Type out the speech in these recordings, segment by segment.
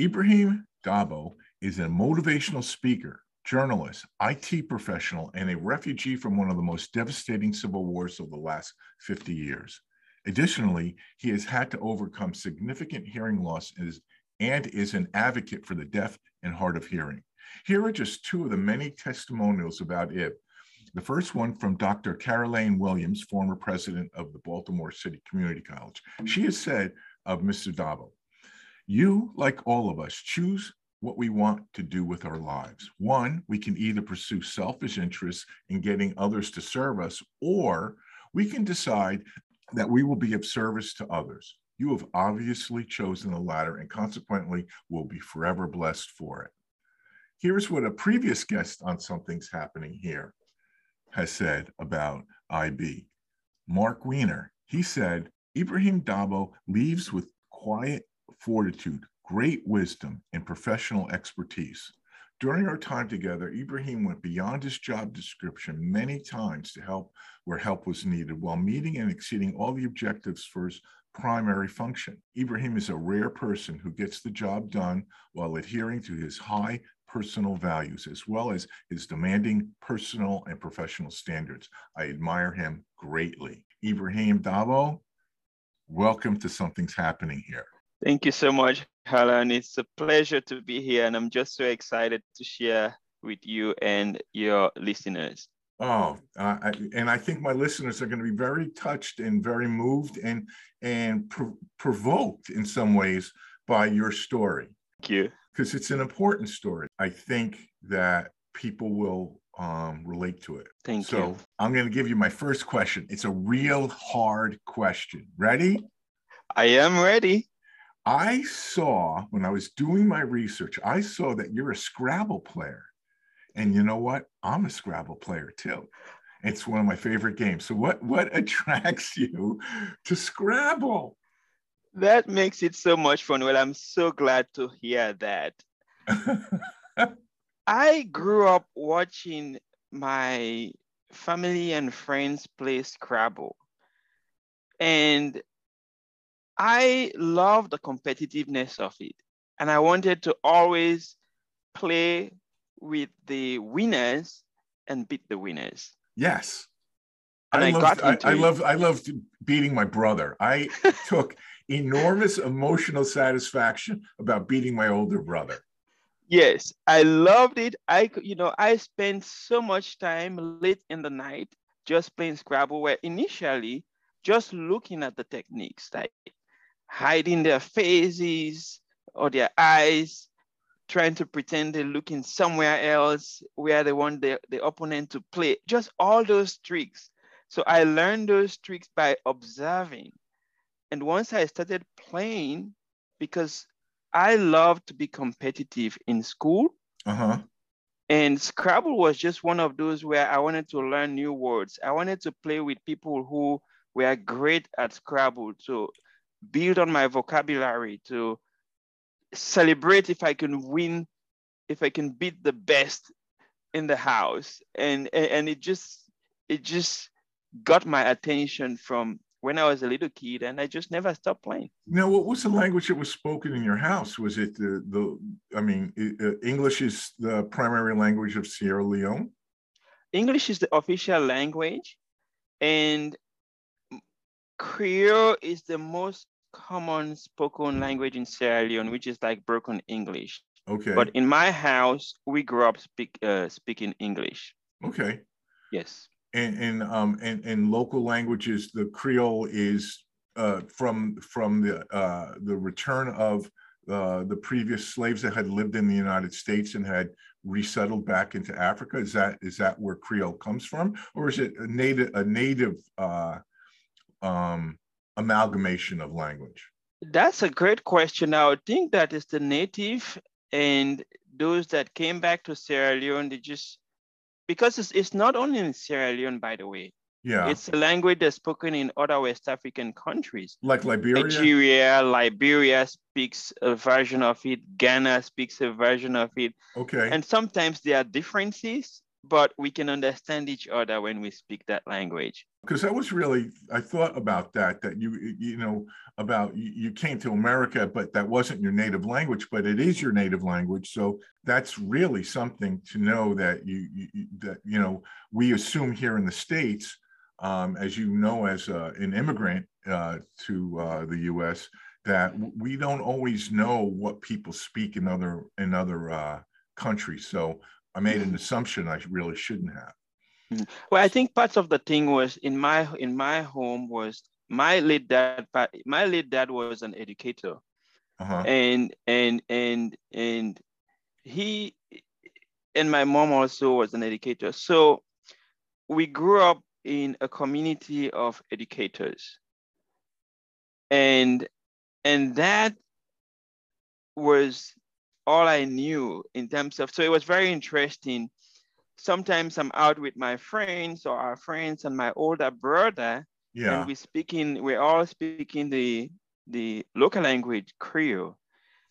Ibrahim Dabo is a motivational speaker, journalist, IT professional, and a refugee from one of the most devastating civil wars of the last 50 years. Additionally, he has had to overcome significant hearing loss and is, an advocate for the deaf and hard of hearing. Here are just two of the many testimonials about Ib. The first one from Dr. Caroline Williams, former president of the Baltimore City Community College. She has said of Mr. Dabo, you, like all of us, choose what we want to do with our lives. One, we can either pursue selfish interests in getting others to serve us, or we can decide that we will be of service to others. You have obviously chosen the latter and consequently will be forever blessed for it. Here's what a previous guest on Something's Happening Here has said about IB. Mark Weiner, he said, Ibrahim Dabo leaves with quiet fortitude, great wisdom, and professional expertise. During our time together, Ibrahim went beyond his job description many times to help where help was needed while meeting and exceeding all the objectives for his primary function. Ibrahim is a rare person who gets the job done while adhering to his high personal values as well as his demanding personal and professional standards. I admire him greatly. Ibrahim Dabo, welcome to Something's Happening Here. Thank you so much, Harlan. It's a pleasure to be here, and I'm just so excited to share with you and your listeners. Oh, uh, I, and I think my listeners are going to be very touched and very moved and and pro- provoked in some ways by your story. Thank you. Because it's an important story. I think that people will um, relate to it. Thank so you. I'm going to give you my first question. It's a real hard question. Ready? I am ready. I saw when I was doing my research, I saw that you're a Scrabble player. And you know what? I'm a Scrabble player too. It's one of my favorite games. So what what attracts you to Scrabble? That makes it so much fun. Well, I'm so glad to hear that. I grew up watching my family and friends play Scrabble. And I love the competitiveness of it. And I wanted to always play with the winners and beat the winners. Yes. And I, I, got loved, I, into I it. loved I loved beating my brother. I took enormous emotional satisfaction about beating my older brother. Yes, I loved it. I you know, I spent so much time late in the night just playing Scrabble where initially just looking at the techniques, like hiding their faces or their eyes, trying to pretend they're looking somewhere else where they want the, the opponent to play, just all those tricks. So I learned those tricks by observing. And once I started playing, because I love to be competitive in school, Uh-huh. and Scrabble was just one of those where I wanted to learn new words. I wanted to play with people who were great at Scrabble to build on my vocabulary, to celebrate if I can win, if I can beat the best in the house. And, and it just, it just got my attention from when I was a little kid and I just never stopped playing. Now, what was the language that was spoken in your house? Was it the, the I mean, uh, English is the primary language of Sierra Leone? English is the official language, and Creole is the most common spoken language in Sierra Leone, which is like broken English. Okay. But in my house, we grew up speak, uh, speaking English. okay. Yes. And, and, um, and, and local languages, the Creole is, uh, from, from the, uh, the return of, uh, the previous slaves that had lived in the United States and had resettled back into Africa. Is that, is that where Creole comes from? Or is it a native, a native, uh, um, amalgamation of language? That's a great question. I would think that is the native and those that came back to Sierra Leone, they just, because it's, it's not only in Sierra Leone, by the way, Yeah, it's a language that's spoken in other West African countries. like Liberia? Nigeria, Liberia speaks a version of it. Ghana speaks a version of it. Okay, And sometimes there are differences but we can understand each other when we speak that language because that was really i thought about that that you you know about you came to america but that wasn't your native language but it is your native language so that's really something to know that you, you that you know we assume here in the states um, as you know as uh, an immigrant uh, to uh, the us that we don't always know what people speak in other in other uh, countries so i made an mm-hmm. assumption i really shouldn't have Mm. Well, I think part of the thing was in my in my home was my late dad. My late dad was an educator, uh-huh. and and and and he and my mom also was an educator. So we grew up in a community of educators, and and that was all I knew in terms of. So it was very interesting sometimes I'm out with my friends or our friends and my older brother. Yeah. And we speaking, we're all speaking the the local language Creole.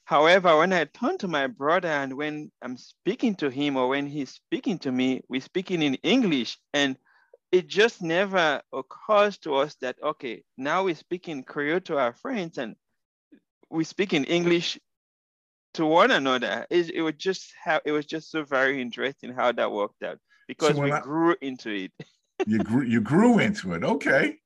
However, when I turn to my brother and when I'm speaking to him or when he's speaking to me, we're speaking in English. And it just never occurs to us that, okay, now we're speaking Creole to our friends and we speak in English to one another. It, it was just how it was just so very interesting how that worked out because so we I, grew into it. you grew you grew into it. Okay.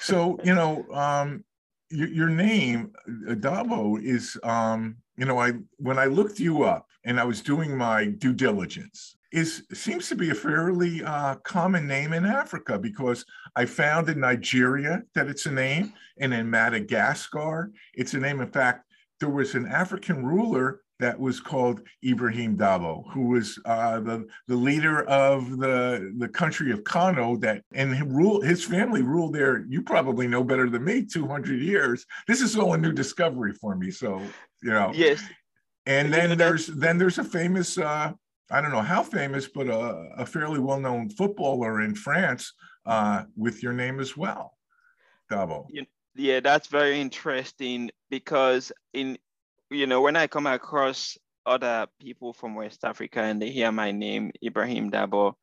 So, you know, um, your, your name, Dabo, is um, you know, I when I looked you up and I was doing my due diligence, is seems to be a fairly uh, common name in Africa because I found in Nigeria that it's a name, and in Madagascar it's a name. In fact, there was an African ruler that was called Ibrahim Dabo, who was uh, the, the leader of the, the country of Kano that and his, rule, his family ruled there, you probably know better than me, 200 years. This is all a new discovery for me. So, you know. Yes. And then there's then there's a famous uh, I don't know how famous, but a, a fairly well-known footballer in France uh, with your name as well, Dabo. You, yeah, that's very interesting because in you know when I come across other people from West Africa and they hear my name, Ibrahim Dabo,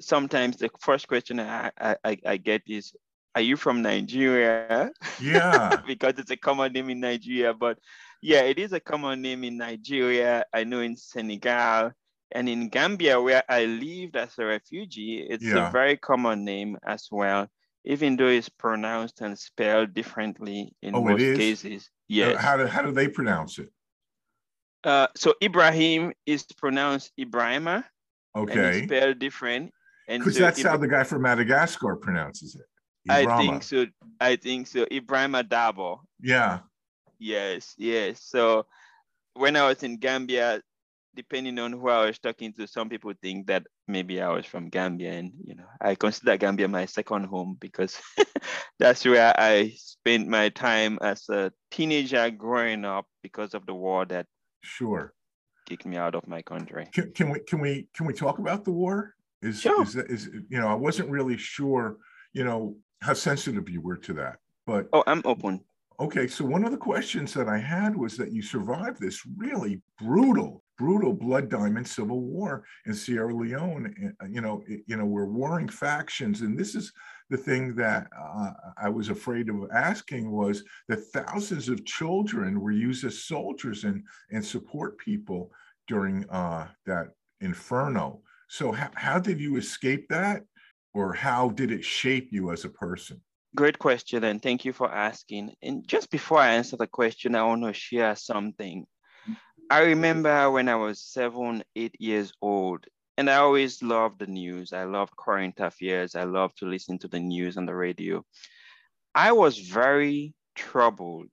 sometimes the first question I, I, I get is, are you from Nigeria? Yeah. because it's a common name in Nigeria. But yeah, it is a common name in Nigeria. I know in Senegal and in Gambia, where I lived as a refugee, it's yeah. a very common name as well even though it's pronounced and spelled differently in oh, most cases. Uh, yes. How, do, how do they pronounce it? Uh, so Ibrahim is pronounced Ibrahima. Okay. spelled different. Because so that's Ibra- how the guy from Madagascar pronounces it. Ibrahima. I think so. I think so. Ibrahima Dabo. Yeah. Yes, yes. So when I was in Gambia, depending on who I was talking to, some people think that maybe I was from Gambia, and you know, I consider Gambia my second home because that's where I spent my time as a teenager growing up because of the war that sure kicked me out of my country. Can, can we can we can we talk about the war? Is sure. is, that, is you know I wasn't really sure you know how sensitive you were to that, but oh, I'm open. Okay, so one of the questions that I had was that you survived this really brutal brutal blood diamond civil war in Sierra Leone. Uh, you know, you know, we're warring factions, and this is the thing that uh, I was afraid of asking was that thousands of children were used as soldiers and and support people during uh, that inferno. So how, how did you escape that, or how did it shape you as a person? Great question, and thank you for asking. And just before I answer the question, I want to share something I remember when I was seven, eight years old, and I always loved the news. I loved current affairs. I loved to listen to the news on the radio. I was very troubled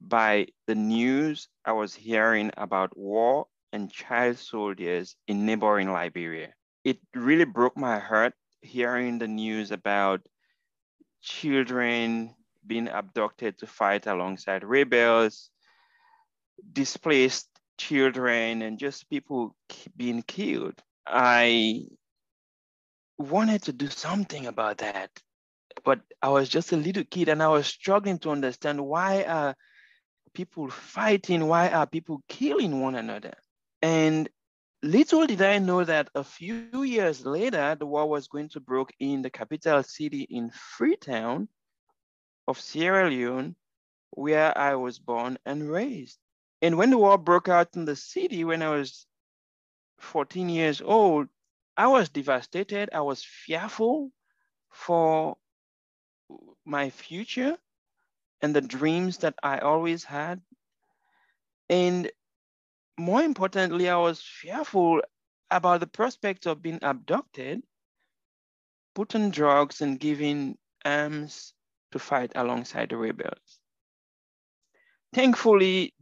by the news I was hearing about war and child soldiers in neighboring Liberia. It really broke my heart hearing the news about children being abducted to fight alongside rebels, displaced children and just people being killed. I wanted to do something about that, but I was just a little kid and I was struggling to understand why are people fighting? Why are people killing one another? And little did I know that a few years later, the war was going to break in the capital city in Freetown of Sierra Leone, where I was born and raised. And when the war broke out in the city when I was 14 years old, I was devastated. I was fearful for my future and the dreams that I always had. And more importantly, I was fearful about the prospect of being abducted, put on drugs, and given arms to fight alongside the rebels. Thankfully,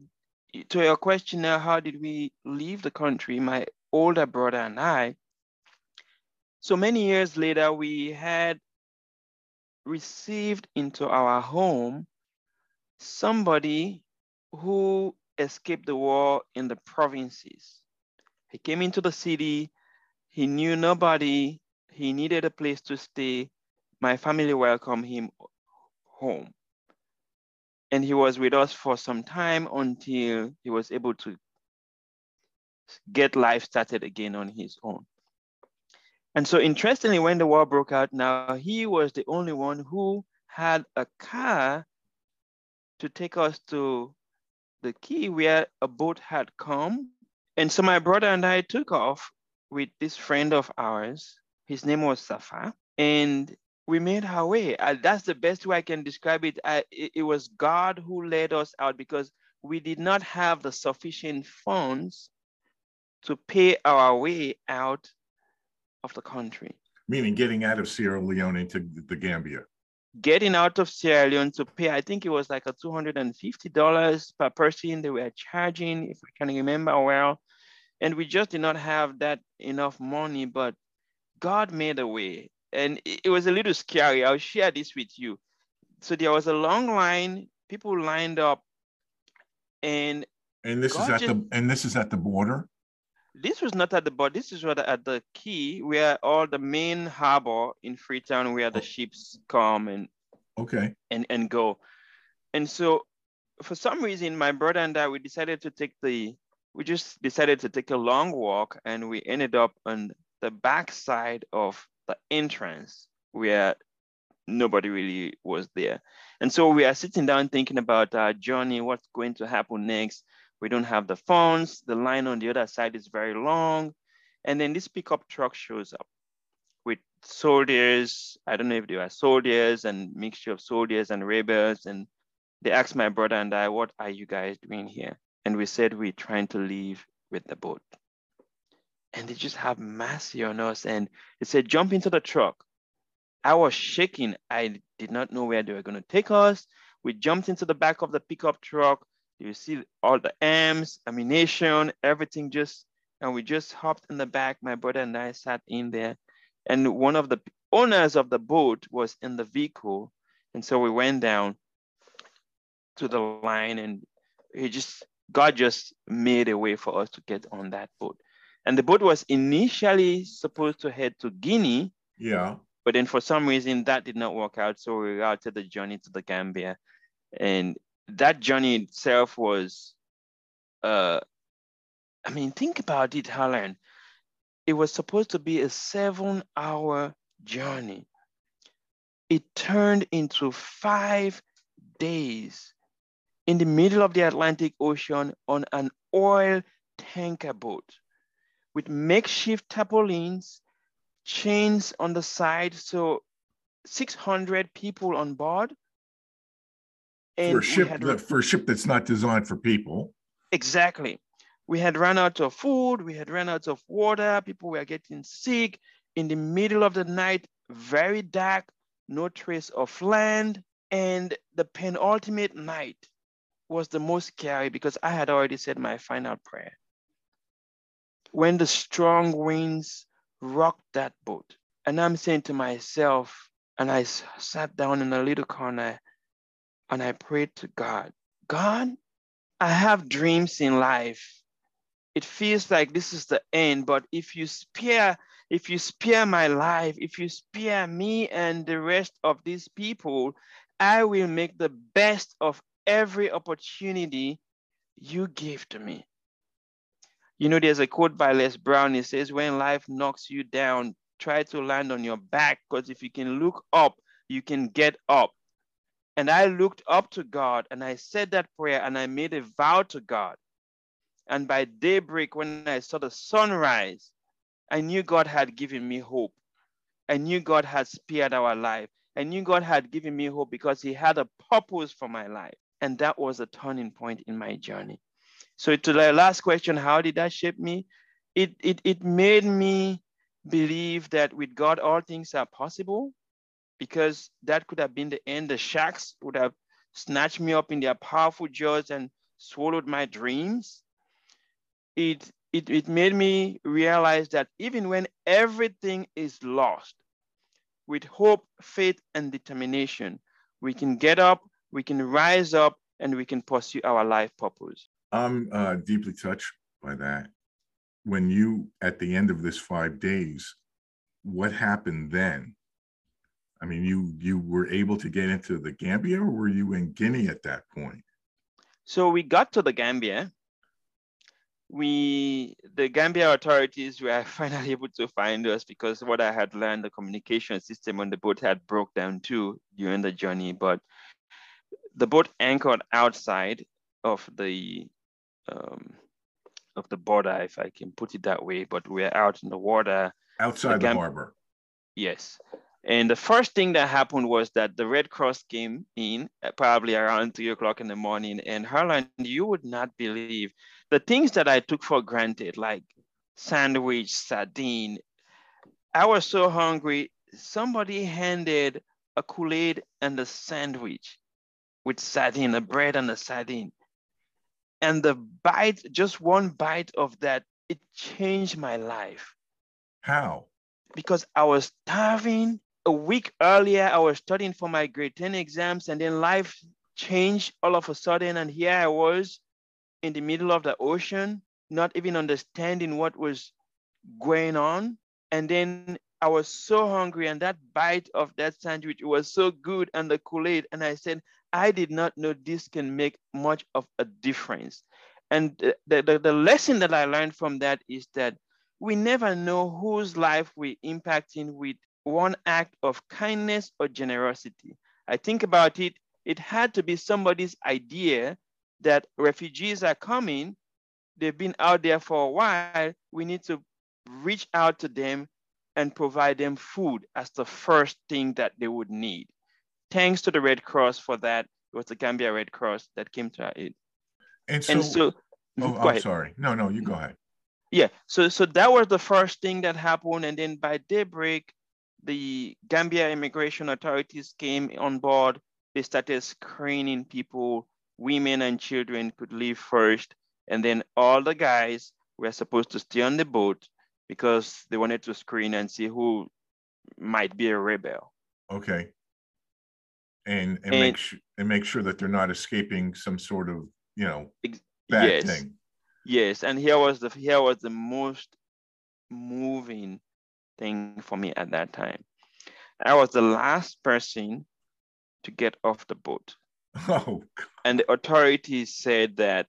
to your question now, how did we leave the country, my older brother and I, so many years later, we had received into our home somebody who escaped the war in the provinces. He came into the city, he knew nobody, he needed a place to stay. My family welcomed him home. And he was with us for some time until he was able to get life started again on his own. And so interestingly, when the war broke out now, he was the only one who had a car to take us to the quay where a boat had come. And so my brother and I took off with this friend of ours. His name was Safa. And we made our way. Uh, that's the best way I can describe it. It. It was God who led us out because we did not have the sufficient funds to pay our way out of the country. Meaning getting out of Sierra Leone into the Gambia getting out of Sierra Leone to pay, I think it was like a $250 per person they were charging, if I can remember well. And we just did not have that enough money, but God made a way. And it was a little scary. I'll share this with you. So there was a long line, people lined up, and and this God is at just, the and this is at the border this was not at the but this is what at the quay where all the main harbor in freetown where the oh. ships come and okay. and and go. And so for some reason my brother and i we decided to take the we just decided to take a long walk and we ended up on the back side of the entrance where nobody really was there. And so we are sitting down thinking about uh, our journey what's going to happen next we don't have the phones. The line on the other side is very long. And then this pickup truck shows up with soldiers. I don't know if they are soldiers and mixture of soldiers and rebels. And they asked my brother and I, what are you guys doing here? And we said, we're trying to leave with the boat. And they just have mercy on us. And they said, jump into the truck. I was shaking. I did not know where they were going to take us. We jumped into the back of the pickup truck. You see all the arms, ammunition, everything just, and we just hopped in the back. My brother and I sat in there. And one of the owners of the boat was in the vehicle. And so we went down to the line and he just, God just made a way for us to get on that boat. And the boat was initially supposed to head to Guinea. Yeah. But then for some reason that did not work out. So we routed the journey to the Gambia. And that journey itself was, uh, I mean, think about it, Harlan. It was supposed to be a seven hour journey. It turned into five days in the middle of the Atlantic Ocean on an oil tanker boat with makeshift tarpaulins, chains on the side. So 600 people on board and for a ship had, that, for a ship that's not designed for people. Exactly. We had run out of food, we had run out of water, people were getting sick in the middle of the night, very dark, no trace of land. And the penultimate night was the most scary because I had already said my final prayer. When the strong winds rocked that boat, and I'm saying to myself, and I sat down in a little corner and I prayed to God, God, I have dreams in life. It feels like this is the end, but if you spare, if you spare my life, if you spare me and the rest of these people, I will make the best of every opportunity you give to me. You know, there's a quote by Les Brown. It says, When life knocks you down, try to land on your back because if you can look up, you can get up. And I looked up to God and I said that prayer and I made a vow to God. And by daybreak, when I saw the sunrise, I knew God had given me hope. I knew God had spared our life. I knew God had given me hope because He had a purpose for my life. And that was a turning point in my journey. So, to the last question, how did that shape me? It, it, it made me believe that with God, all things are possible because that could have been the end. The sharks would have snatched me up in their powerful jaws and swallowed my dreams. It, it, it made me realize that even when everything is lost, with hope, faith, and determination, we can get up, we can rise up, and we can pursue our life purpose. I'm uh, deeply touched by that. When you, at the end of this five days, what happened then? I mean, you you were able to get into the Gambia, or were you in Guinea at that point? So we got to the Gambia. We the Gambia authorities were finally able to find us because what I had learned, the communication system on the boat had broke down too during the journey. But the boat anchored outside of the um, of the border, if I can put it that way. But we're out in the water. Outside the, the harbor. Yes. And the first thing that happened was that the Red Cross came in probably around three o'clock in the morning. And Harlan, you would not believe the things that I took for granted, like sandwich, sardine. I was so hungry. Somebody handed a Kool-Aid and a sandwich with sardine, a bread and a sardine. And the bite, just one bite of that, it changed my life. How? Because I was starving a week earlier, I was studying for my grade 10 exams, and then life changed all of a sudden. And here I was in the middle of the ocean, not even understanding what was going on. And then I was so hungry, and that bite of that sandwich was so good, and the Kool Aid. And I said, I did not know this can make much of a difference. And the, the, the lesson that I learned from that is that we never know whose life we're impacting with one act of kindness or generosity. I think about it, it had to be somebody's idea that refugees are coming, they've been out there for a while, we need to reach out to them and provide them food as the first thing that they would need. Thanks to the Red Cross for that. It was the Gambia Red Cross that came to our aid. And so, and so oh, I'm ahead. sorry. No, no, you go ahead. Yeah, so so that was the first thing that happened. And then by daybreak, the Gambia immigration authorities came on board. They started screening people, women and children could leave first. And then all the guys were supposed to stay on the boat because they wanted to screen and see who might be a rebel. Okay. And, and, and make sure and make sure that they're not escaping some sort of, you know, bad yes. thing. Yes. And here was the here was the most moving thing for me at that time. I was the last person to get off the boat. Oh. And the authorities said that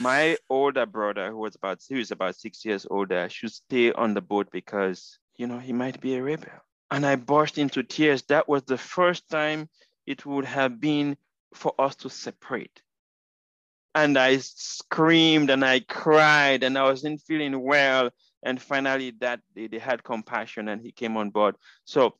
my older brother, who was about he was about six years older, should stay on the boat because you know he might be a rebel. And I burst into tears. That was the first time it would have been for us to separate. And I screamed and I cried and I wasn't feeling well and finally that they, they had compassion and he came on board so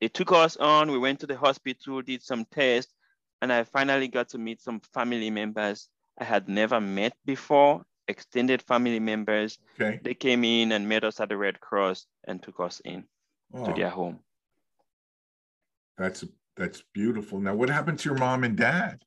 they took us on we went to the hospital did some tests and i finally got to meet some family members i had never met before extended family members okay. they came in and met us at the red cross and took us in oh. to their home that's that's beautiful now what happened to your mom and dad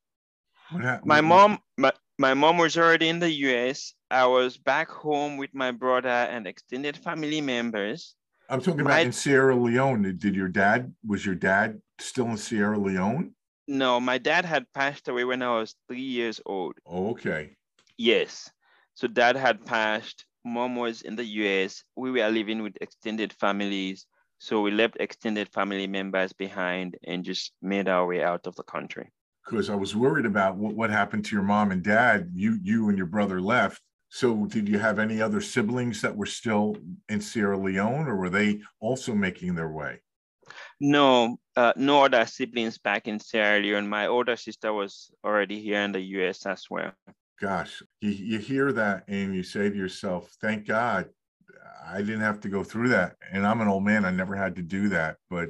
what happened? my mom my, my mom was already in the US. I was back home with my brother and extended family members. I'm talking about in Sierra Leone. Did your dad, was your dad still in Sierra Leone? No, my dad had passed away when I was three years old. Oh, okay. Yes. So dad had passed. Mom was in the US. We were living with extended families. So we left extended family members behind and just made our way out of the country because I was worried about what, what happened to your mom and dad. You you and your brother left, So, did you have any other siblings that were still in Sierra Leone, or were they also making their way? No, uh, no other siblings back in Sierra Leone. My older sister was already here in the U.S. as well. Gosh, you, you hear that and you say to yourself, "Thank God, I didn't have to go through that." And I'm an old man; I never had to do that. But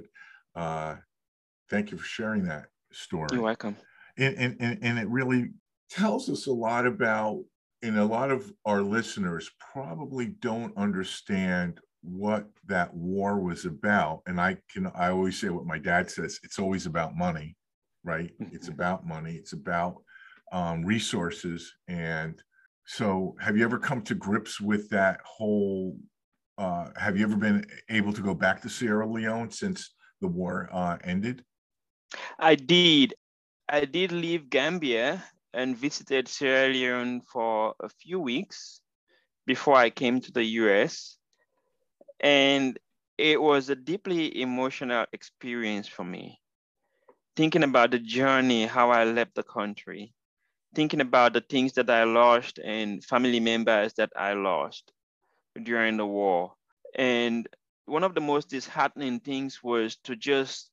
uh, thank you for sharing that story. You're welcome. And, and, and, and it really tells us a lot about and a lot of our listeners probably don't understand what that war was about and i can i always say what my dad says it's always about money right? It's about money it's about um, resources and so have you ever come to grips with that whole uh, have you ever been able to go back to sierra leone since the war uh, ended? I did. I did leave gambia and visited Sierra Leone for a few weeks before I came to the US. And it was a deeply emotional experience for me. Thinking about the journey, how I left the country, thinking about the things that I lost and family members that I lost during the war. And one of the most disheartening things was to just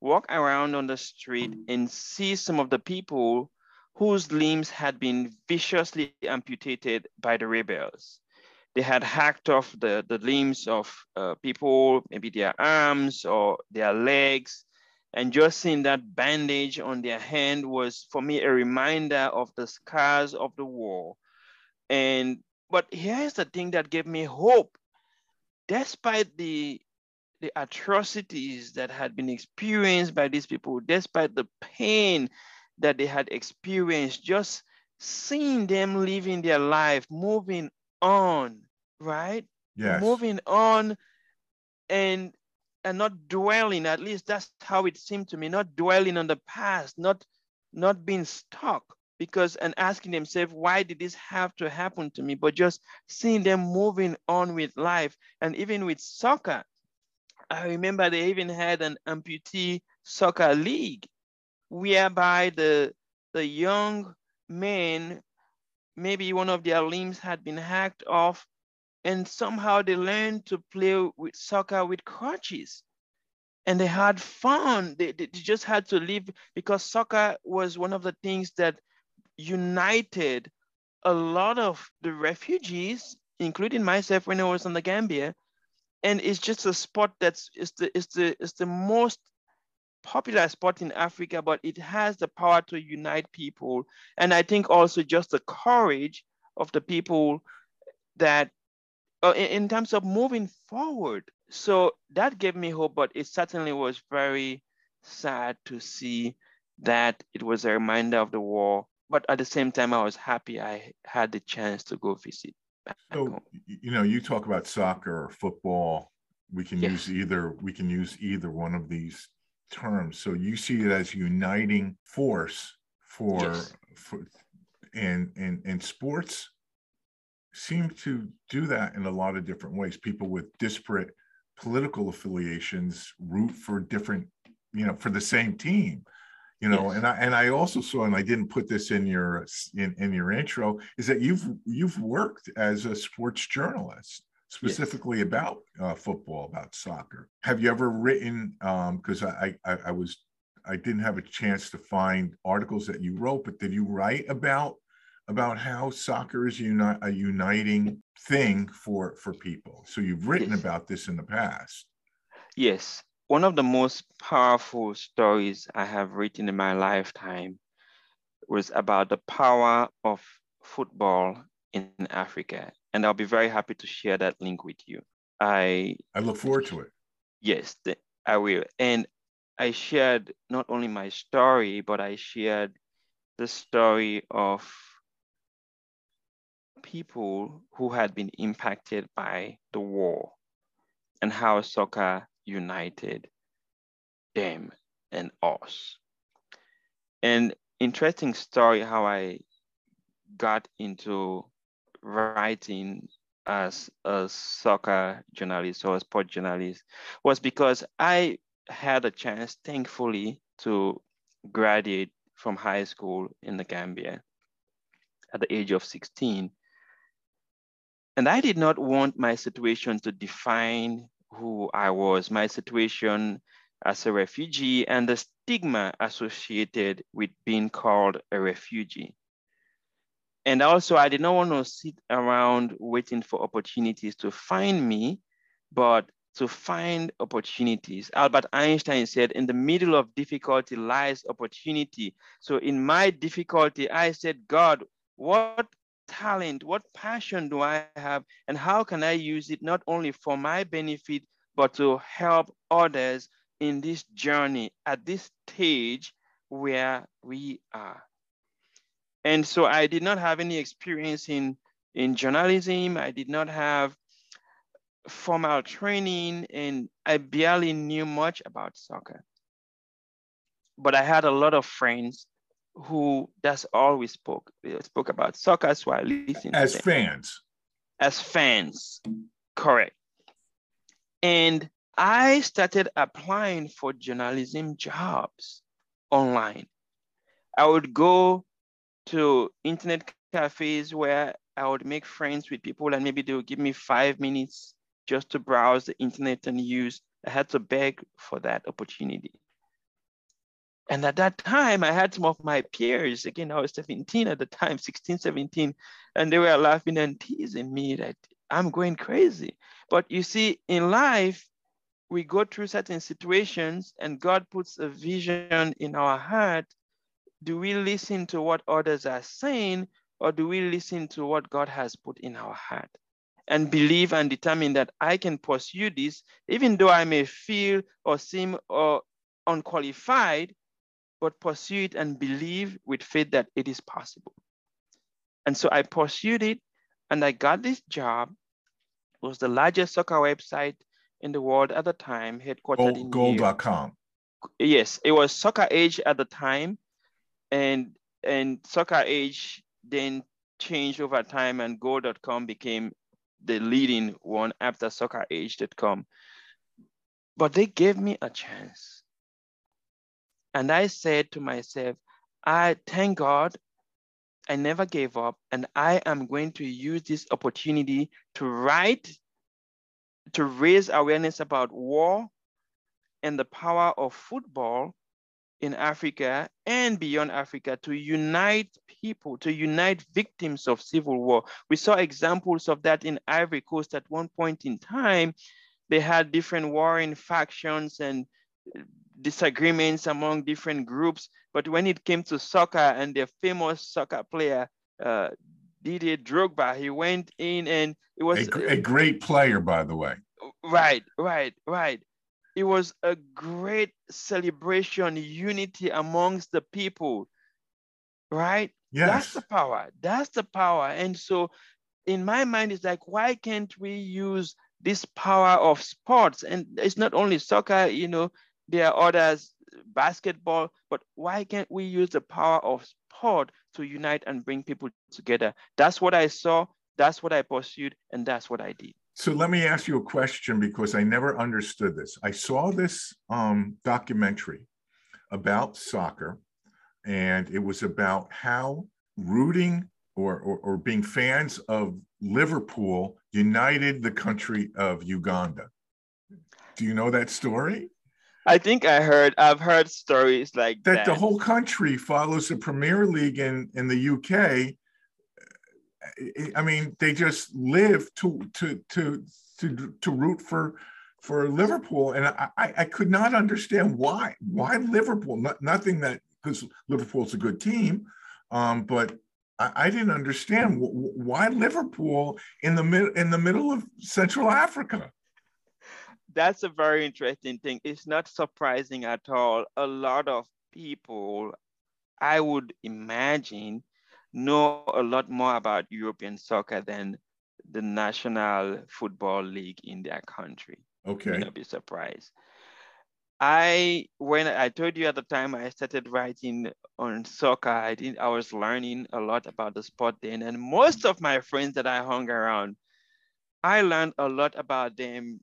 walk around on the street and see some of the people whose limbs had been viciously amputated by the rebels. They had hacked off the, the limbs of uh, people, maybe their arms or their legs. And just seeing that bandage on their hand was for me a reminder of the scars of the war. And but here's the thing that gave me hope. Despite the the atrocities that had been experienced by these people, despite the pain that they had experienced, just seeing them living their life, moving on, right? Yes. Moving on and and not dwelling, at least that's how it seemed to me, not dwelling on the past, not not being stuck because and asking themselves why did this have to happen to me but just seeing them moving on with life and even with soccer i remember they even had an amputee soccer league whereby the, the young men, maybe one of their limbs had been hacked off, and somehow they learned to play with soccer with crutches. And they had fun. They, they just had to live because soccer was one of the things that united a lot of the refugees, including myself when I was in the Gambia. And it's just a sport that's it's the it's the it's the most popular sport in Africa, but it has the power to unite people. And I think also just the courage of the people that, uh, in, in terms of moving forward. So that gave me hope, but it certainly was very sad to see that it was a reminder of the war. But at the same time, I was happy I had the chance to go visit. So, home. you know, you talk about soccer or football. We can use either. We can use either one of these terms. So you see it as uniting force for yes. for and and and sports seem to do that in a lot of different ways. People with disparate political affiliations root for different, you know, for the same team. You know, yes. and I and I also saw, and I didn't put this in your in, in your intro, is that you've you've worked as a sports journalist specifically about uh, football, about soccer. Have you ever written? Because um, I, I, I was I didn't have a chance to find articles that you wrote, but did you write about about how soccer is uni- a uniting thing for for people? So you've written yes. about this in the past. Yes, one of the most powerful stories I have written in my lifetime was about the power of football in Africa and I'll be very happy to share that link with you. I I look forward to it. Yes, I will. And I shared not only my story, but I shared the story of people who had been impacted by the war and how soccer united them and us. And interesting story how I got into writing as a soccer journalist or a sport journalist was because I had a chance, thankfully, to graduate from high school in the Gambia at the age of 16. And I did not want my situation to define who I was, my situation as a refugee and the stigma associated with being called a refugee. And also, I did not want to sit around waiting for opportunities to find me, but to find opportunities. Albert Einstein said, in the middle of difficulty lies opportunity. So in my difficulty, I said, God, what talent, what passion do I have? And how can I use it not only for my benefit, but to help others in this journey at this stage where we are? And so I did not have any experience in, in journalism. I did not have formal training and I barely knew much about soccer. But I had a lot of friends who that's all we spoke. We spoke about soccer, so I listened. As fans. As fans, correct. And I started applying for journalism jobs online. I would go to internet cafes where I would make friends with people and maybe they would give me five minutes just to browse the internet and use. I had to beg for that opportunity. And at that time, I had some of my peers, again, I was 17 at the time, 16, 17, and they were laughing and teasing me that I'm going crazy. But you see, in life, we go through certain situations and God puts a vision in our heart. Do we listen to what others are saying or do we listen to what God has put in our heart? and believe and determine that I can pursue this, even though I may feel or seem or unqualified, but pursue it and believe with faith that it is possible. And so I pursued it and I got this job. It was the largest soccer website in the world at the time, headquartered Goal, in Goal.com. Yes, it was Soccer Age at the time. And and Soccer Age then changed over time and Goal.com became the leading one after soccerage.com. But they gave me a chance. And I said to myself, I thank God I never gave up and I am going to use this opportunity to write, to raise awareness about war and the power of football in Africa and beyond Africa to unite people, to unite victims of civil war. We saw examples of that in Ivory Coast at one point in time. They had different warring factions and disagreements among different groups. But when it came to soccer and the famous soccer player, uh, Didier Drogba, he went in and it was a, a great player, by the way. Right, right, right it was a great celebration, unity amongst the people, right? Yes. That's the power. That's the power. And so in my mind, it's like, why can't we use this power of sports? And it's not only soccer, you know, there are others, basketball, but why can't we use the power of sport to unite and bring people together? That's what I saw, that's what I pursued, and that's what I did. So let me ask you a question because I never understood this. I saw this um, documentary about soccer, and it was about how rooting or, or, or being fans of Liverpool united the country of Uganda. Do you know that story? I think I heard. I've heard stories like that. That the whole country follows the Premier League in in the UK, I mean, they just live to to to to to root for for Liverpool, and I I could not understand why why Liverpool. Not, nothing that because Liverpool's a good team, um, but I, I didn't understand why Liverpool in the mid in the middle of Central Africa. That's a very interesting thing. It's not surprising at all. A lot of people, I would imagine, know a lot more about European soccer than the National Football League in their country. Okay. You not be surprised. I when I told you at the time I started writing on soccer, I did I was learning a lot about the sport then, and most of my friends that I hung around, I learned a lot about them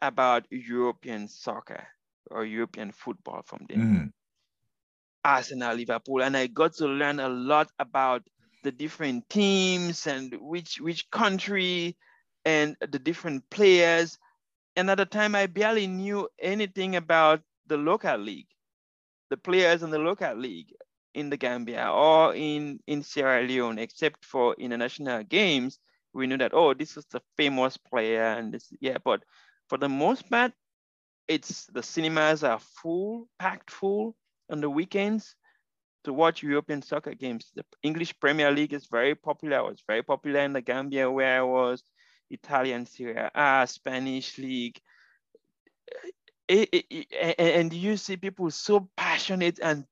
about European soccer or European football from them. Mm. Arsenal, Liverpool, and I got to learn a lot about the different teams and which which country and the different players. And at the time, I barely knew anything about the local league, the players in the local league in the Gambia or in, in Sierra Leone, except for international games. We knew that, oh, this is the famous player and this, yeah, but for the most part, it's the cinemas are full, packed full on the weekends to watch European soccer games. The English Premier League is very popular. It was very popular in the Gambia where I was. Italian Serie A, Spanish League. It, it, it, and you see people so passionate and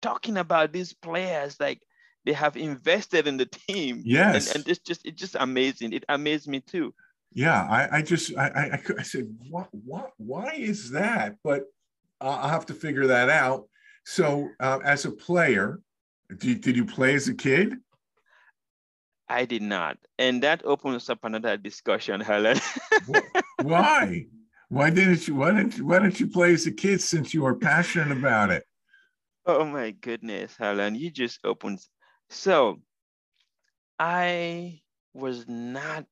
talking about these players like they have invested in the team. Yes. And, and it's just it's just amazing. It amazed me too. Yeah, I, I just I, I, I said what what why is that? But I'll have to figure that out. So uh, as a player, did, did you play as a kid? I did not. And that opens up another discussion, Harlan. why? Why didn't you why didn't you, why didn't you play as a kid since you were passionate about it? Oh my goodness, Harlan, you just opened. So I was not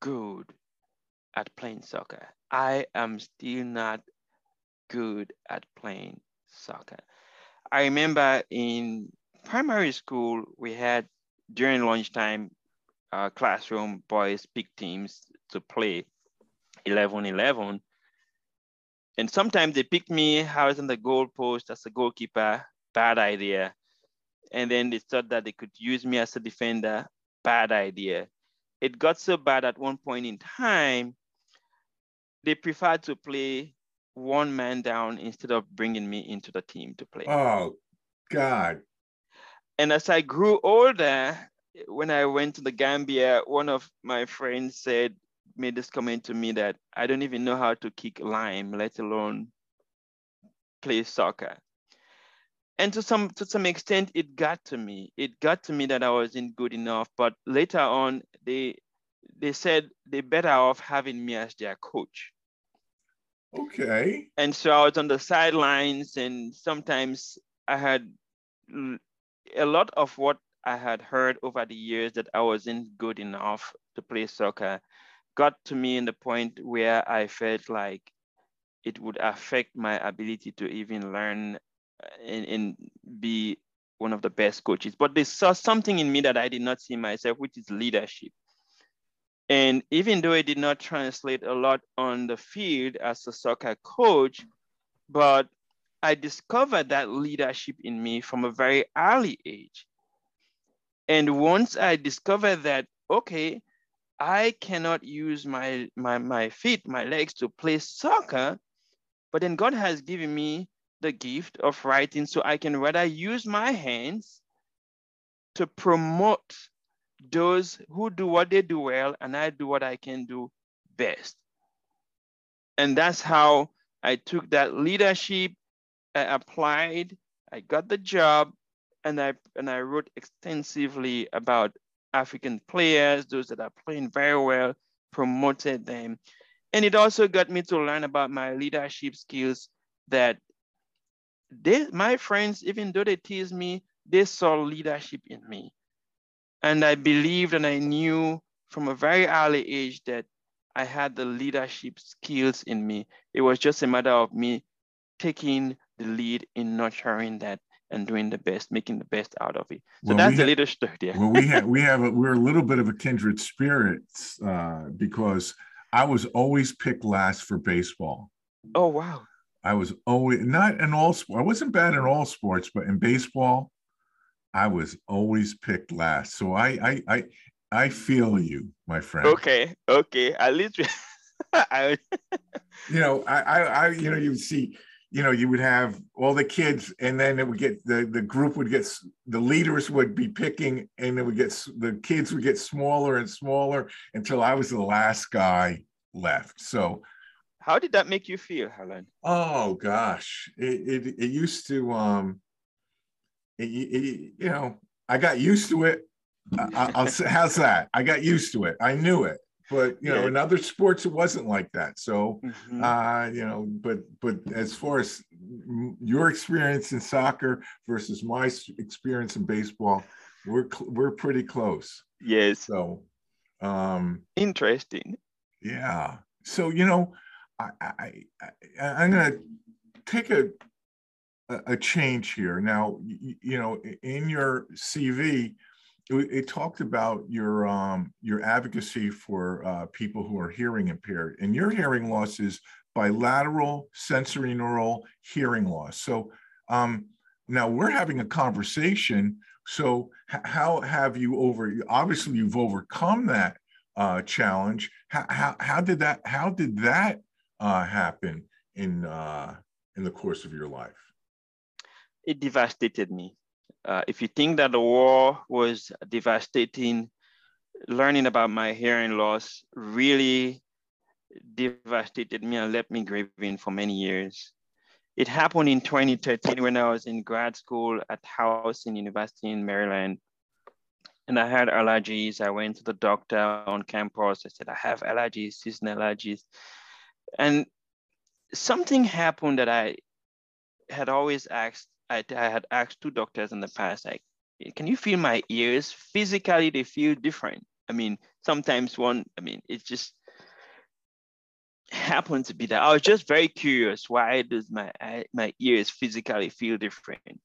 good at playing soccer. I am still not good at playing soccer. I remember in primary school, we had during lunchtime, uh, classroom boys pick teams to play 11 11. And sometimes they picked me, I was in the goal post as a goalkeeper, bad idea. And then they thought that they could use me as a defender, bad idea. It got so bad at one point in time, they preferred to play one man down instead of bringing me into the team to play. Oh, God. And as I grew older, when I went to the Gambia, one of my friends said, made this comment to me that I don't even know how to kick lime, let alone play soccer. And to some to some extent, it got to me. It got to me that I wasn't good enough. But later on, they they said they're better off having me as their coach. Okay. And so I was on the sidelines, and sometimes I had a lot of what I had heard over the years that I wasn't good enough to play soccer got to me in the point where I felt like it would affect my ability to even learn uh, and, and be one of the best coaches. But they saw something in me that I did not see myself, which is leadership. And even though it did not translate a lot on the field as a soccer coach, but I discovered that leadership in me from a very early age. And once I discovered that, okay, I cannot use my, my, my feet, my legs to play soccer, but then God has given me the gift of writing so I can rather use my hands to promote those who do what they do well and I do what I can do best. And that's how I took that leadership, I applied, I got the job, and I and I wrote extensively about African players, those that are playing very well, promoted them. And it also got me to learn about my leadership skills that they, my friends, even though they tease me, they saw leadership in me. And I believed and I knew from a very early age that I had the leadership skills in me. It was just a matter of me taking the lead in nurturing that and doing the best, making the best out of it. So well, that's the leadership. Yeah. well, we have we have a, we're a little bit of a kindred spirits uh, because I was always picked last for baseball. Oh wow! I was always not in all sports. I wasn't bad in all sports, but in baseball, I was always picked last. So I I I I feel you, my friend. Okay, okay. At least I you know, I, I I you know, you would see you know, you would have all the kids, and then it would get the the group would get the leaders would be picking, and it would get the kids would get smaller and smaller until I was the last guy left. So, how did that make you feel, Harlan? Oh gosh, it it, it used to um, it, it, you know, I got used to it. I, I'll say, how's that? I got used to it. I knew it but you know in other sports it wasn't like that so mm-hmm. uh you know but but as far as your experience in soccer versus my experience in baseball we're we're pretty close. Yes. So, um, interesting. Yeah. So you know, I, I, I I'm gonna take a a change here. Now, you, know, in your CV, it, it, talked about your um, your advocacy for uh, people who are hearing impaired, and your hearing loss is bilateral sensory neural hearing loss. So um, now we're having a conversation. So how have you over? Obviously, you've overcome that uh, challenge. How, how, how did that how did that uh, happen in uh, in the course of your life? It devastated me. Uh, if you think that the war was devastating, learning about my hearing loss really devastated me and left me grieving for many years. It happened in 2013 when I was in grad school at Towson University in Maryland. And I had allergies. I went to the doctor on campus. I said, I have allergies, seasonal allergies. And something happened that I had always asked, I, I had asked two doctors in the past, like, can you feel my ears? Physically, they feel different. I mean, sometimes one, I mean, it just happened to be that I was just very curious. Why does my my ears physically feel different?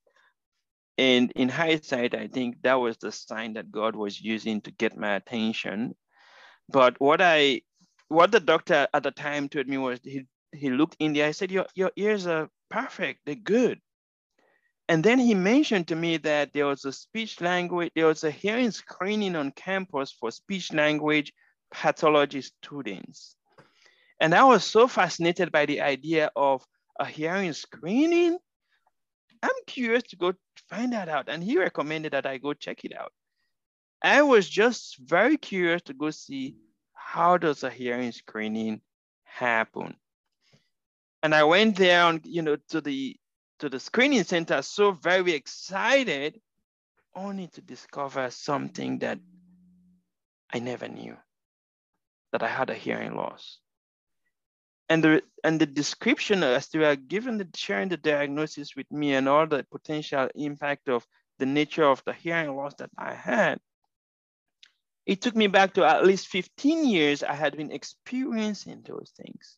And in hindsight, I think that was the sign that God was using to get my attention. But what I, what the doctor at the time told me was he he looked in the. I said, "Your your ears are perfect. They're good." And then he mentioned to me that there was a speech language, there was a hearing screening on campus for speech language pathology students. And I was so fascinated by the idea of a hearing screening. I'm curious to go find that out. And he recommended that I go check it out. I was just very curious to go see how does a hearing screening happen. And I went there on, you know, to the to the screening center, so very excited, only to discover something that I never knew, that I had a hearing loss and the and the description as they were given the sharing the diagnosis with me and all the potential impact of the nature of the hearing loss that I had, it took me back to at least 15 years I had been experiencing those things.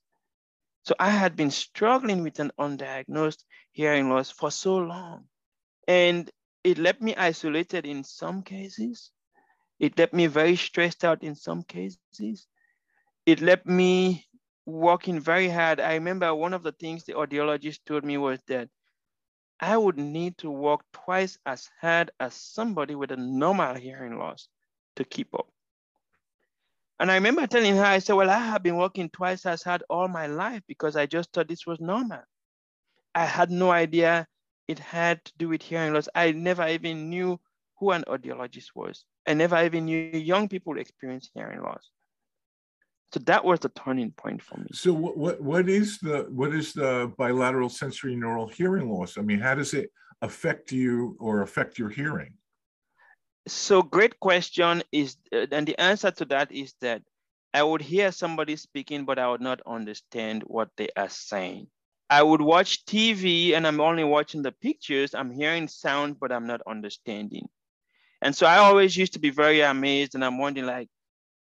So I had been struggling with an undiagnosed hearing loss for so long. And it left me isolated in some cases. It left me very stressed out in some cases. It left me working very hard. I remember one of the things the audiologist told me was that I would need to work twice as hard as somebody with a normal hearing loss to keep up. And I remember telling her, I said, Well, I have been working twice as hard all my life because I just thought this was normal. I had no idea it had to do with hearing loss. I never even knew who an audiologist was. I never even knew young people experience hearing loss. So that was the turning point for me. So what, what what is the what is the bilateral sensory neural hearing loss? I mean, how does it affect you or affect your hearing? So great question is, uh, and the answer to that is that I would hear somebody speaking, but I would not understand what they are saying. I would watch TV and I'm only watching the pictures. I'm hearing sound, but I'm not understanding. And so I always used to be very amazed and I'm wondering like,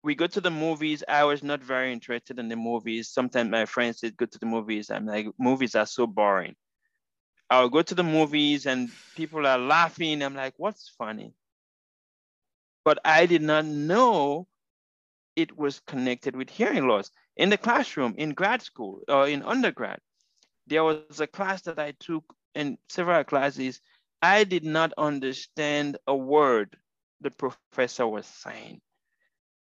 we go to the movies. I was not very interested in the movies. Sometimes my friends said, go to the movies. I'm like, movies are so boring. I'll go to the movies and people are laughing. I'm like, what's funny? But I did not know it was connected with hearing loss. In the classroom, in grad school or in undergrad, there was a class that I took in several classes. I did not understand a word the professor was saying.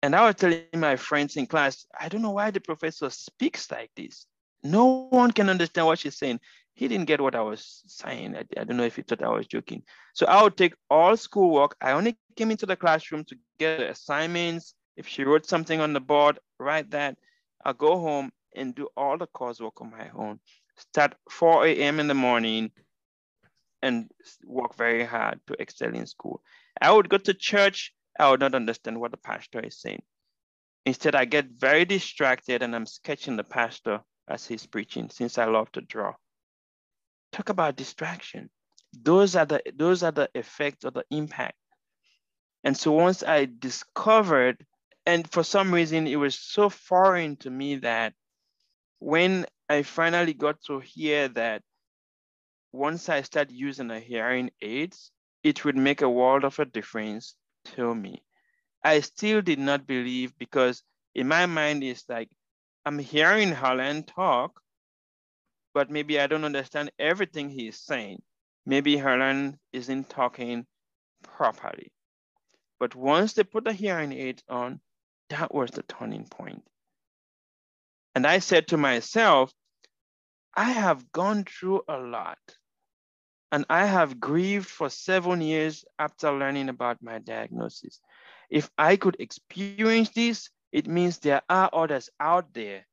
And I was telling my friends in class, I don't know why the professor speaks like this. No one can understand what she's saying. He didn't get what I was saying. I, I don't know if he thought I was joking. So I would take all schoolwork. I only came into the classroom to get assignments. If she wrote something on the board, write that. I'll go home and do all the coursework on my own. Start 4 a.m. in the morning and work very hard to excel in school. I would go to church I would not understand what the pastor is saying. Instead, I get very distracted and I'm sketching the pastor as he's preaching since I love to draw. Talk about distraction. Those are the those are the effects or the impact And so once I discovered, and for some reason it was so foreign to me that when I finally got to hear that once I start using a hearing aids, it would make a world of a difference to me. I still did not believe because in my mind it's like I'm hearing Harlan talk, but maybe I don't understand everything he's saying. Maybe Harlan isn't talking properly. But once they put the hearing aids on, that was the turning point. And I said to myself, I have gone through a lot. And I have grieved for seven years after learning about my diagnosis. If I could experience this, it means there are others out there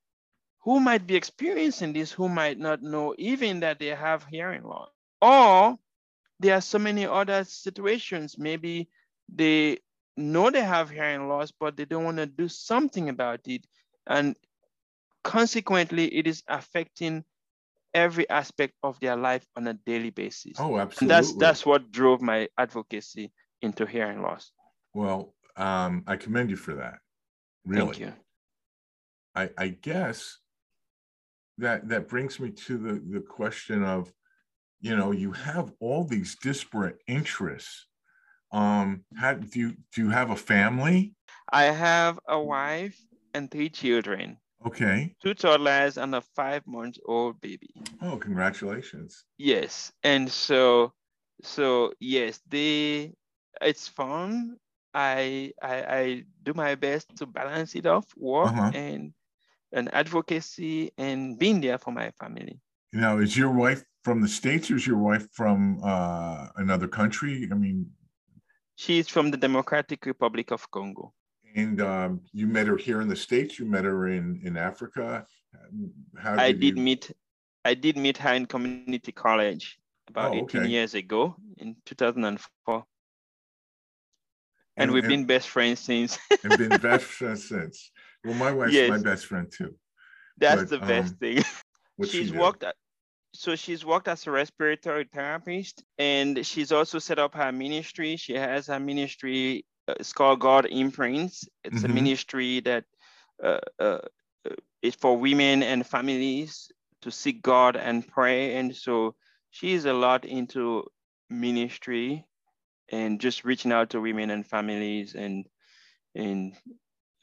who might be experiencing this, who might not know even that they have hearing loss. Or there are so many other situations. Maybe they know they have hearing loss, but they don't want to do something about it. And consequently, it is affecting every aspect of their life on a daily basis. Oh, absolutely. And that's that's what drove my advocacy into hearing loss. Well, um, I commend you for that. Really. Thank you. I, I guess that that brings me to the, the question of, you know, you have all these disparate interests. Um, how do you do you have a family? I have a wife and three children. Okay. Two toddlers and a five month old baby. Oh, congratulations. Yes. And so so yes, they it's fun. I I, I do my best to balance it off, work uh-huh. and and advocacy and being there for my family. Now, is your wife from the States or is your wife from uh, another country? I mean, she's from the Democratic Republic of Congo. And um, you met her here in the States, you met her in, in Africa. How did I did you... meet I did meet her in community college about oh, 18 years ago in 2004. And, and we've and, been best friends since. and been best friends since. Well, my wife's yes. my best friend too. That's but, the best um, thing. she's she worked at, so she's worked as a respiratory therapist and she's also set up her ministry. She has a ministry, uh, it's called God Imprints. It's mm-hmm. a ministry that uh, uh, uh, is for women and families to seek God and pray. And so she's a lot into ministry and just reaching out to women and families and and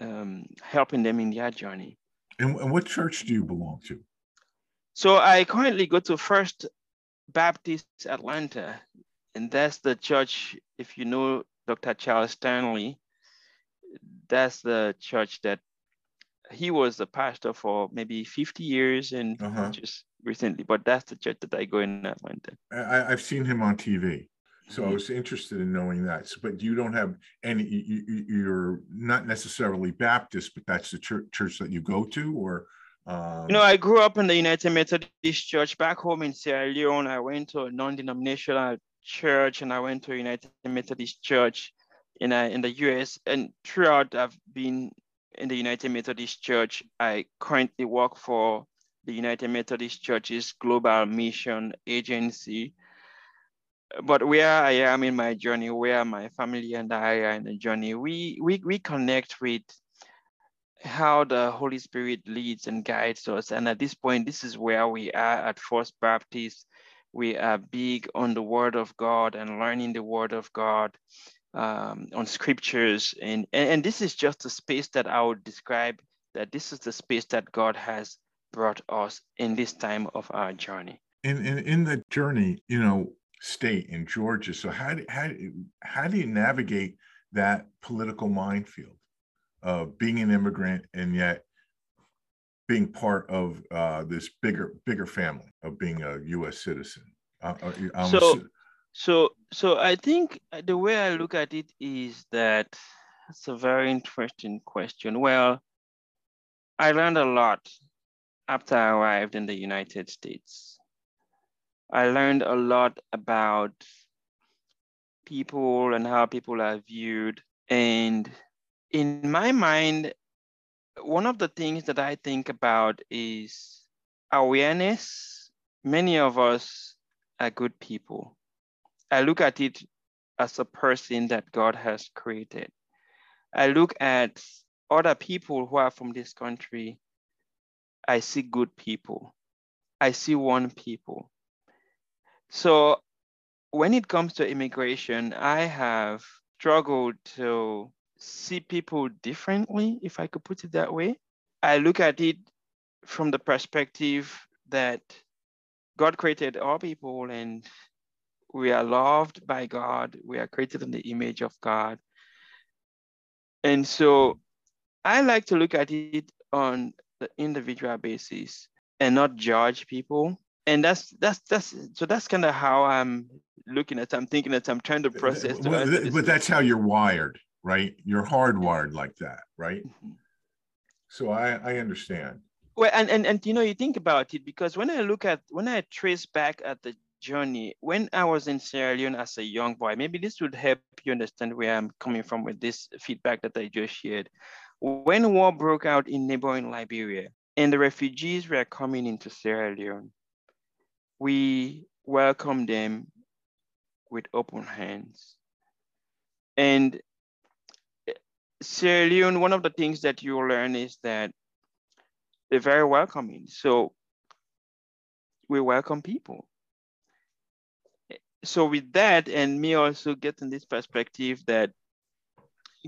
um, helping them in their journey. And, and what church do you belong to? So I currently go to First Baptist Atlanta, and that's the church. If you know Dr. Charles Stanley, that's the church that he was the pastor for maybe 50 years and uh-huh. just recently, but that's the church that I go in Atlanta. I, I've seen him on TV. So I was interested in knowing that. So, but you don't have any. You, are not necessarily Baptist, but that's the church, church that you go to, or. Um... You know, I grew up in the United Methodist Church back home in Sierra Leone. I went to a non-denominational church, and I went to a United Methodist Church in a, in the U.S. And throughout, I've been in the United Methodist Church. I currently work for the United Methodist Church's Global Mission Agency but where I am in my journey, where my family and I are in the journey, we we we connect with how the Holy Spirit leads and guides us. And at this point, this is where we are at First Baptist. We are big on the Word of God and learning the Word of God um, on scriptures. And, and, and this is just a space that I would describe that this is the space that God has brought us in this time of our journey. In, in, in the journey, you know, state in Georgia. So how do, how, how do you navigate that political minefield of being an immigrant and yet being part of uh, this bigger bigger family of being a U.S. citizen? Uh, uh so, so, so I think the way I look at it is that it's a very interesting question. Well, I learned a lot after I arrived in the United States. I learned a lot about people and how people are viewed. And in my mind, one of the things that I think about is awareness. Many of us are good people. I look at it as a person that God has created. I look at other people who are from this country. I see good people. I see one people. So when it comes to immigration, I have struggled to see people differently, if I could put it that way. I look at it from the perspective that God created all people and we are loved by God. We are created in the image of God. And so I like to look at it on the individual basis and not judge people. And that's that's that's so that's kind of how I'm looking at. I'm thinking that I'm trying to process. Well, but that's how you're wired, right? You're hardwired like that, right? Mm-hmm. So I I understand. Well, and, and and you know, you think about it because when I look at when I trace back at the journey, when I was in Sierra Leone as a young boy, maybe this would help you understand where I'm coming from with this feedback that I just shared. When war broke out in neighboring Liberia and the refugees were coming into Sierra Leone, we welcome them with open hands. And eh, Sierra Leone, one of the things that you learn is that they're very welcoming. So we welcome people. So with that, and me also getting this perspective that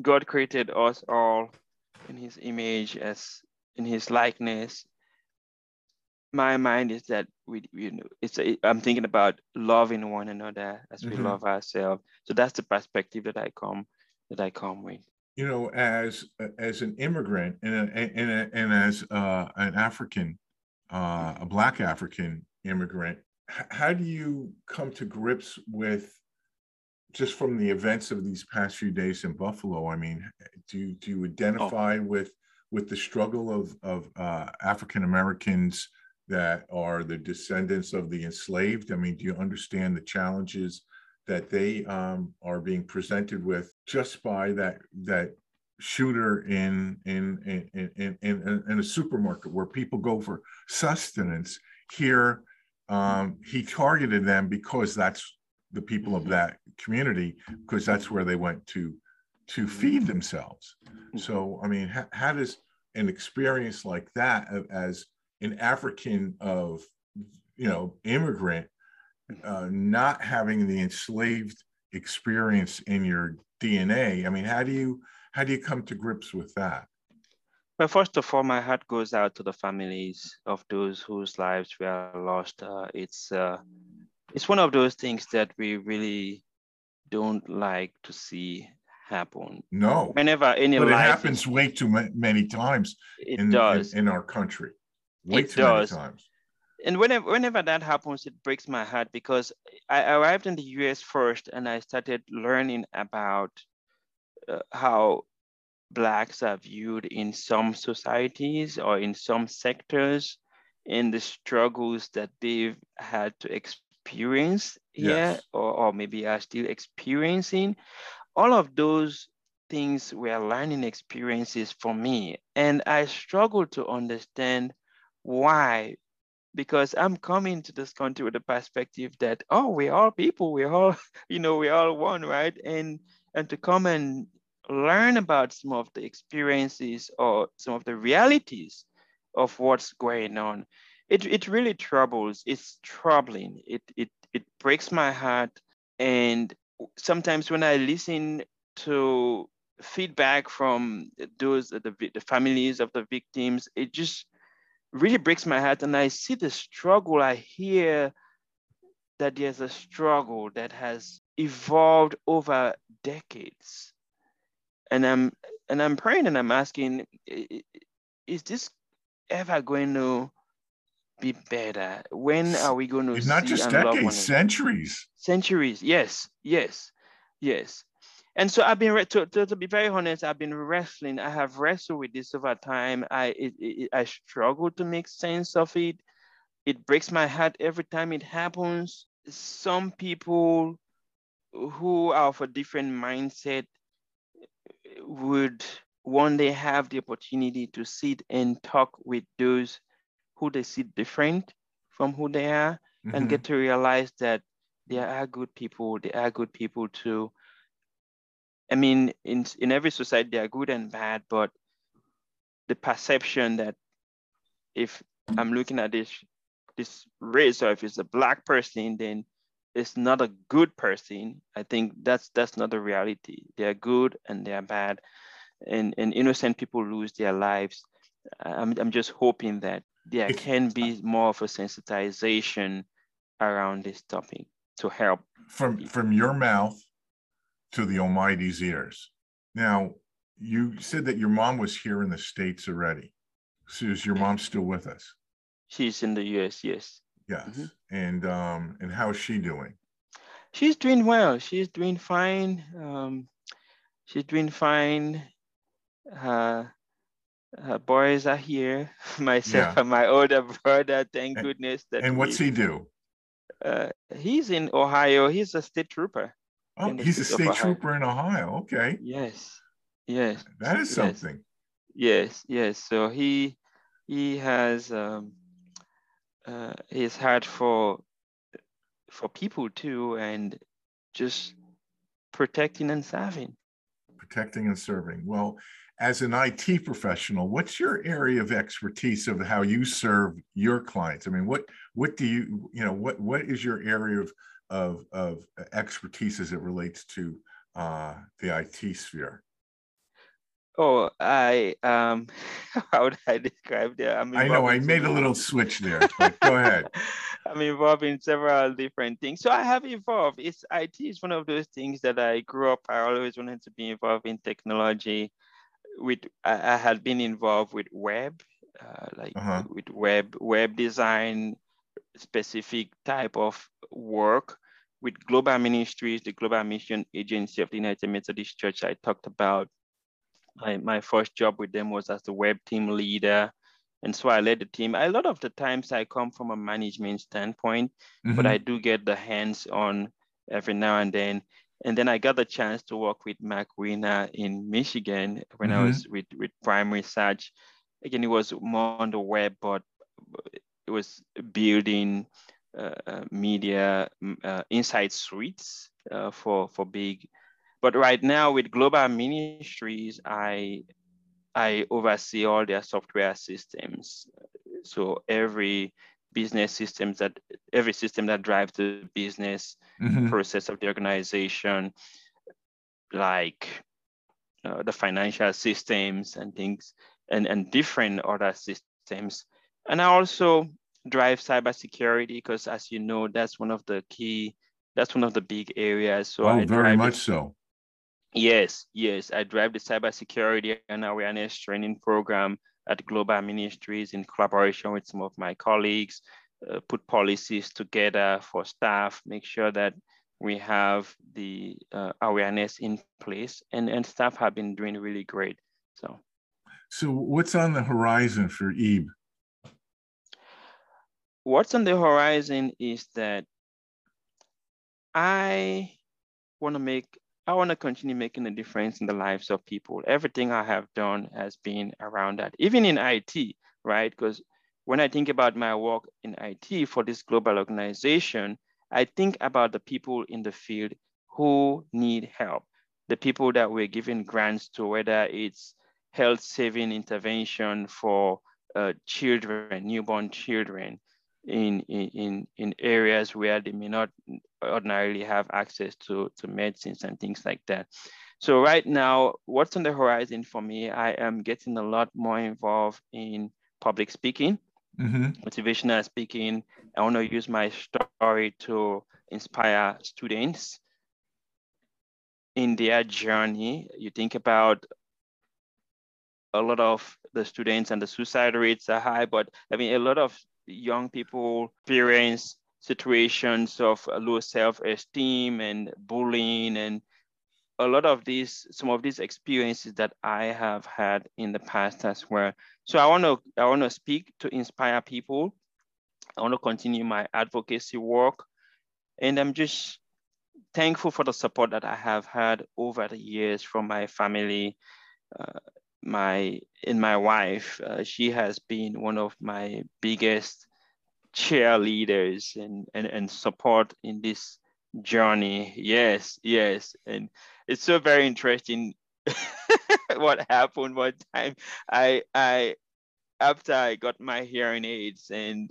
God created us all in his image as in his likeness. My mind is that we, you know, it's a, I'm thinking about loving one another as we mm-hmm. love ourselves. So that's the perspective that I come that I come with you know, as as an immigrant and and, and as uh, an African, uh, a Black African immigrant, how do you come to grips with just from the events of these past few days in Buffalo? I mean, do you, do you identify oh. with with the struggle of of uh, African Americans that are the descendants of the enslaved? I mean, do you understand the challenges that they um, are being presented with just by that that shooter in in in in in, in a supermarket where people go for sustenance. Here, um, he targeted them because that's the people of that community because that's where they went to to feed themselves. So, I mean, how, how does an experience like that as an African of you know immigrant uh, not having the enslaved experience in your DNA. I mean, how do you how do you come to grips with that? Well, first of all, my heart goes out to the families of those whose lives were lost. Uh, it's uh, it's one of those things that we really don't like to see happen. No. Whenever any but it happens way too many times it in, does. In, in our country. Way it does. and whenever whenever that happens, it breaks my heart because I arrived in the U.S. first, and I started learning about uh, how blacks are viewed in some societies or in some sectors, and the struggles that they've had to experience here, yes. or, or maybe are still experiencing. All of those things were learning experiences for me, and I struggled to understand why? Because I'm coming to this country with the perspective that oh we're all people we're all you know we're all one right? And and to come and learn about some of the experiences or some of the realities of what's going on it, it really troubles it's troubling. It, it it breaks my heart. And sometimes when I listen to feedback from those the, the families of the victims it just really breaks my heart and I see the struggle. I hear that there's a struggle that has evolved over decades. And I'm and I'm praying and I'm asking, is this ever going to be better? When are we going to it's not just decades, centuries. Centuries, yes, yes, yes. And so I've been to, to, to, be very honest, I've been wrestling. I have wrestled with this over time. I it, it, I struggle to make sense of it. It breaks my heart every time it happens. Some people who are of a different mindset would one day have the opportunity to sit and talk with those who they see different from who they are mm-hmm. and get to realize that there are good people. There are good people too I mean, in, in every society, there are good and bad, but the perception that if I'm looking at this, this race, or if it's a black person, then it's not a good person. I think that's that's not the reality. They are good and they are bad, and and innocent people lose their lives. I'm I'm just hoping that there can be more of a sensitization around this topic to help. From from your mouth to the Almighty's ears. Now, you said that your mom was here in the States already. So is your mom still with us? She's in the US, yes. Yes. Mm-hmm. And um, and how's she doing? She's doing well. She's doing fine. Um, she's doing fine. Her, her boys are here. Myself yeah. and my older brother. Thank and, goodness that. And what's we, he do? Uh, he's in Ohio. He's a state trooper. Oh, he's a state trooper in Ohio. Okay. Yes. Yes. That is something. Yes. Yes. So he he has um, uh, his heart for for people too, and just protecting and serving. Protecting and serving. Well, as an IT professional, what's your area of expertise of how you serve your clients? I mean, what what do you you know what what is your area of of, of expertise as it relates to uh, the IT sphere? Oh, I um, how would I describe that? I, mean, I know I made a little switch there, but go ahead. I'm involved in several different things. So I have evolved. It's IT is one of those things that I grew up. I always wanted to be involved in technology. With I, I had been involved with web, uh, like uh-huh. with web web design, specific type of work with Global Ministries, the Global Mission Agency of the United Methodist Church, I talked about my, my first job with them was as the web team leader. And so I led the team. A lot of the times I come from a management standpoint, mm-hmm. but I do get the hands on every now and then. And then I got the chance to work with Mark Wiener in Michigan when mm-hmm. I was with, with Prime Research. Again, it was more on the web, but it was building media uh, insight suites for for big. But right now with global ministries, I I oversee all their software systems. So every business systems that every system that drives the business mm-hmm. process of the organization, like uh, the financial systems and things, and, and different other systems. And I also drive cybersecurity because, as you know, that's one of the key, that's one of the big areas. So oh, I very much the, so. Yes, yes, I drive the cybersecurity and awareness training program at Global Ministries in collaboration with some of my colleagues. Uh, put policies together for staff, make sure that we have the uh, awareness in place, and and staff have been doing really great. So. So what's on the horizon for EEB? What's on the horizon is that I want to make, I want to continue making a difference in the lives of people. Everything I have done has been around that, even in IT, right? Because when I think about my work in IT for this global organization, I think about the people in the field who need help, the people that we're giving grants to, whether it's health saving intervention for uh, children, newborn children, in, in, in areas where they may not ordinarily have access to, to medicines and things like that. So right now, what's on the horizon for me, I am getting a lot more involved in public speaking, mm-hmm. motivational speaking. I want to use my story to inspire students in their journey. You think about a lot of the students and the suicide rates are high, but I mean, a lot of young people experience situations of low self-esteem and bullying and a lot of these some of these experiences that i have had in the past as well. So i want to i want to speak to inspire people. I want to continue my advocacy work. And i'm just thankful for the support that i have had over the years from my family uh, my in my wife, uh, she has been one of my biggest cheerleaders and, and, and support in this journey. Yes, yes. And it's so very interesting what happened one time. I I after I got my hearing aids and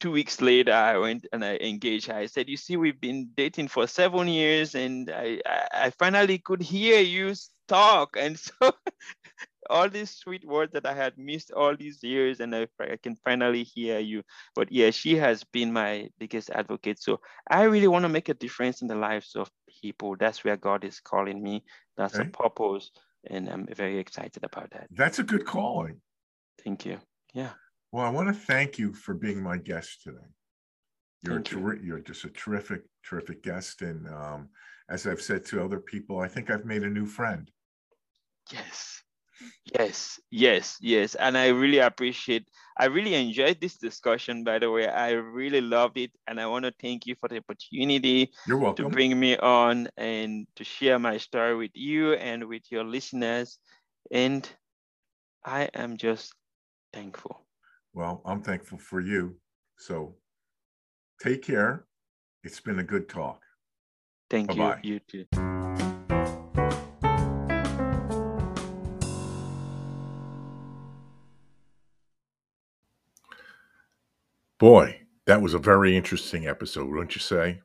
two weeks later I went and I engaged her. I said, you see, we've been dating for seven years and I, I, I finally could hear you talk. And so all these sweet words that I had missed all these years, and I, I, can finally hear you. But yeah, she has been my biggest advocate. So I really want to make a difference in the lives of people. That's where God is calling me. That's okay. a purpose. And I'm very excited about that. That's a good calling. Thank you. Yeah. Well, I want to thank you for being my guest today. You're ter- you. you're just a terrific, terrific guest, and um, as I've said to other people, I think I've made a new friend. Yes, Yes, yes, yes. And I really appreciate, I really enjoyed this discussion, by the way. I really loved it. And I want to thank you for the opportunity You're welcome. to bring me on and to share my story with you and with your listeners. And I am just thankful. Well, I'm thankful for you. So take care. It's been a good talk. Thank Bye-bye. you. You too. Boy, that was a very interesting episode, wouldn't you say?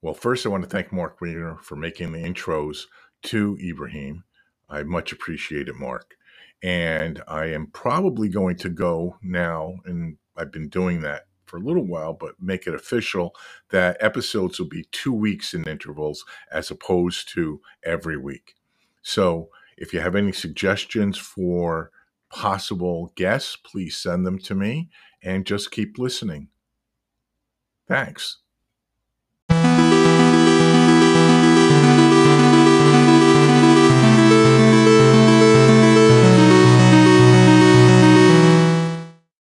Well, first, I want to thank Mark Wiener for making the intros to Ibrahim. I much appreciate it, Mark. And I am probably going to go now, and I've been doing that for a little while, but make it official that episodes will be two weeks in intervals as opposed to every week. So if you have any suggestions for possible guests, please send them to me and just keep listening. Thanks.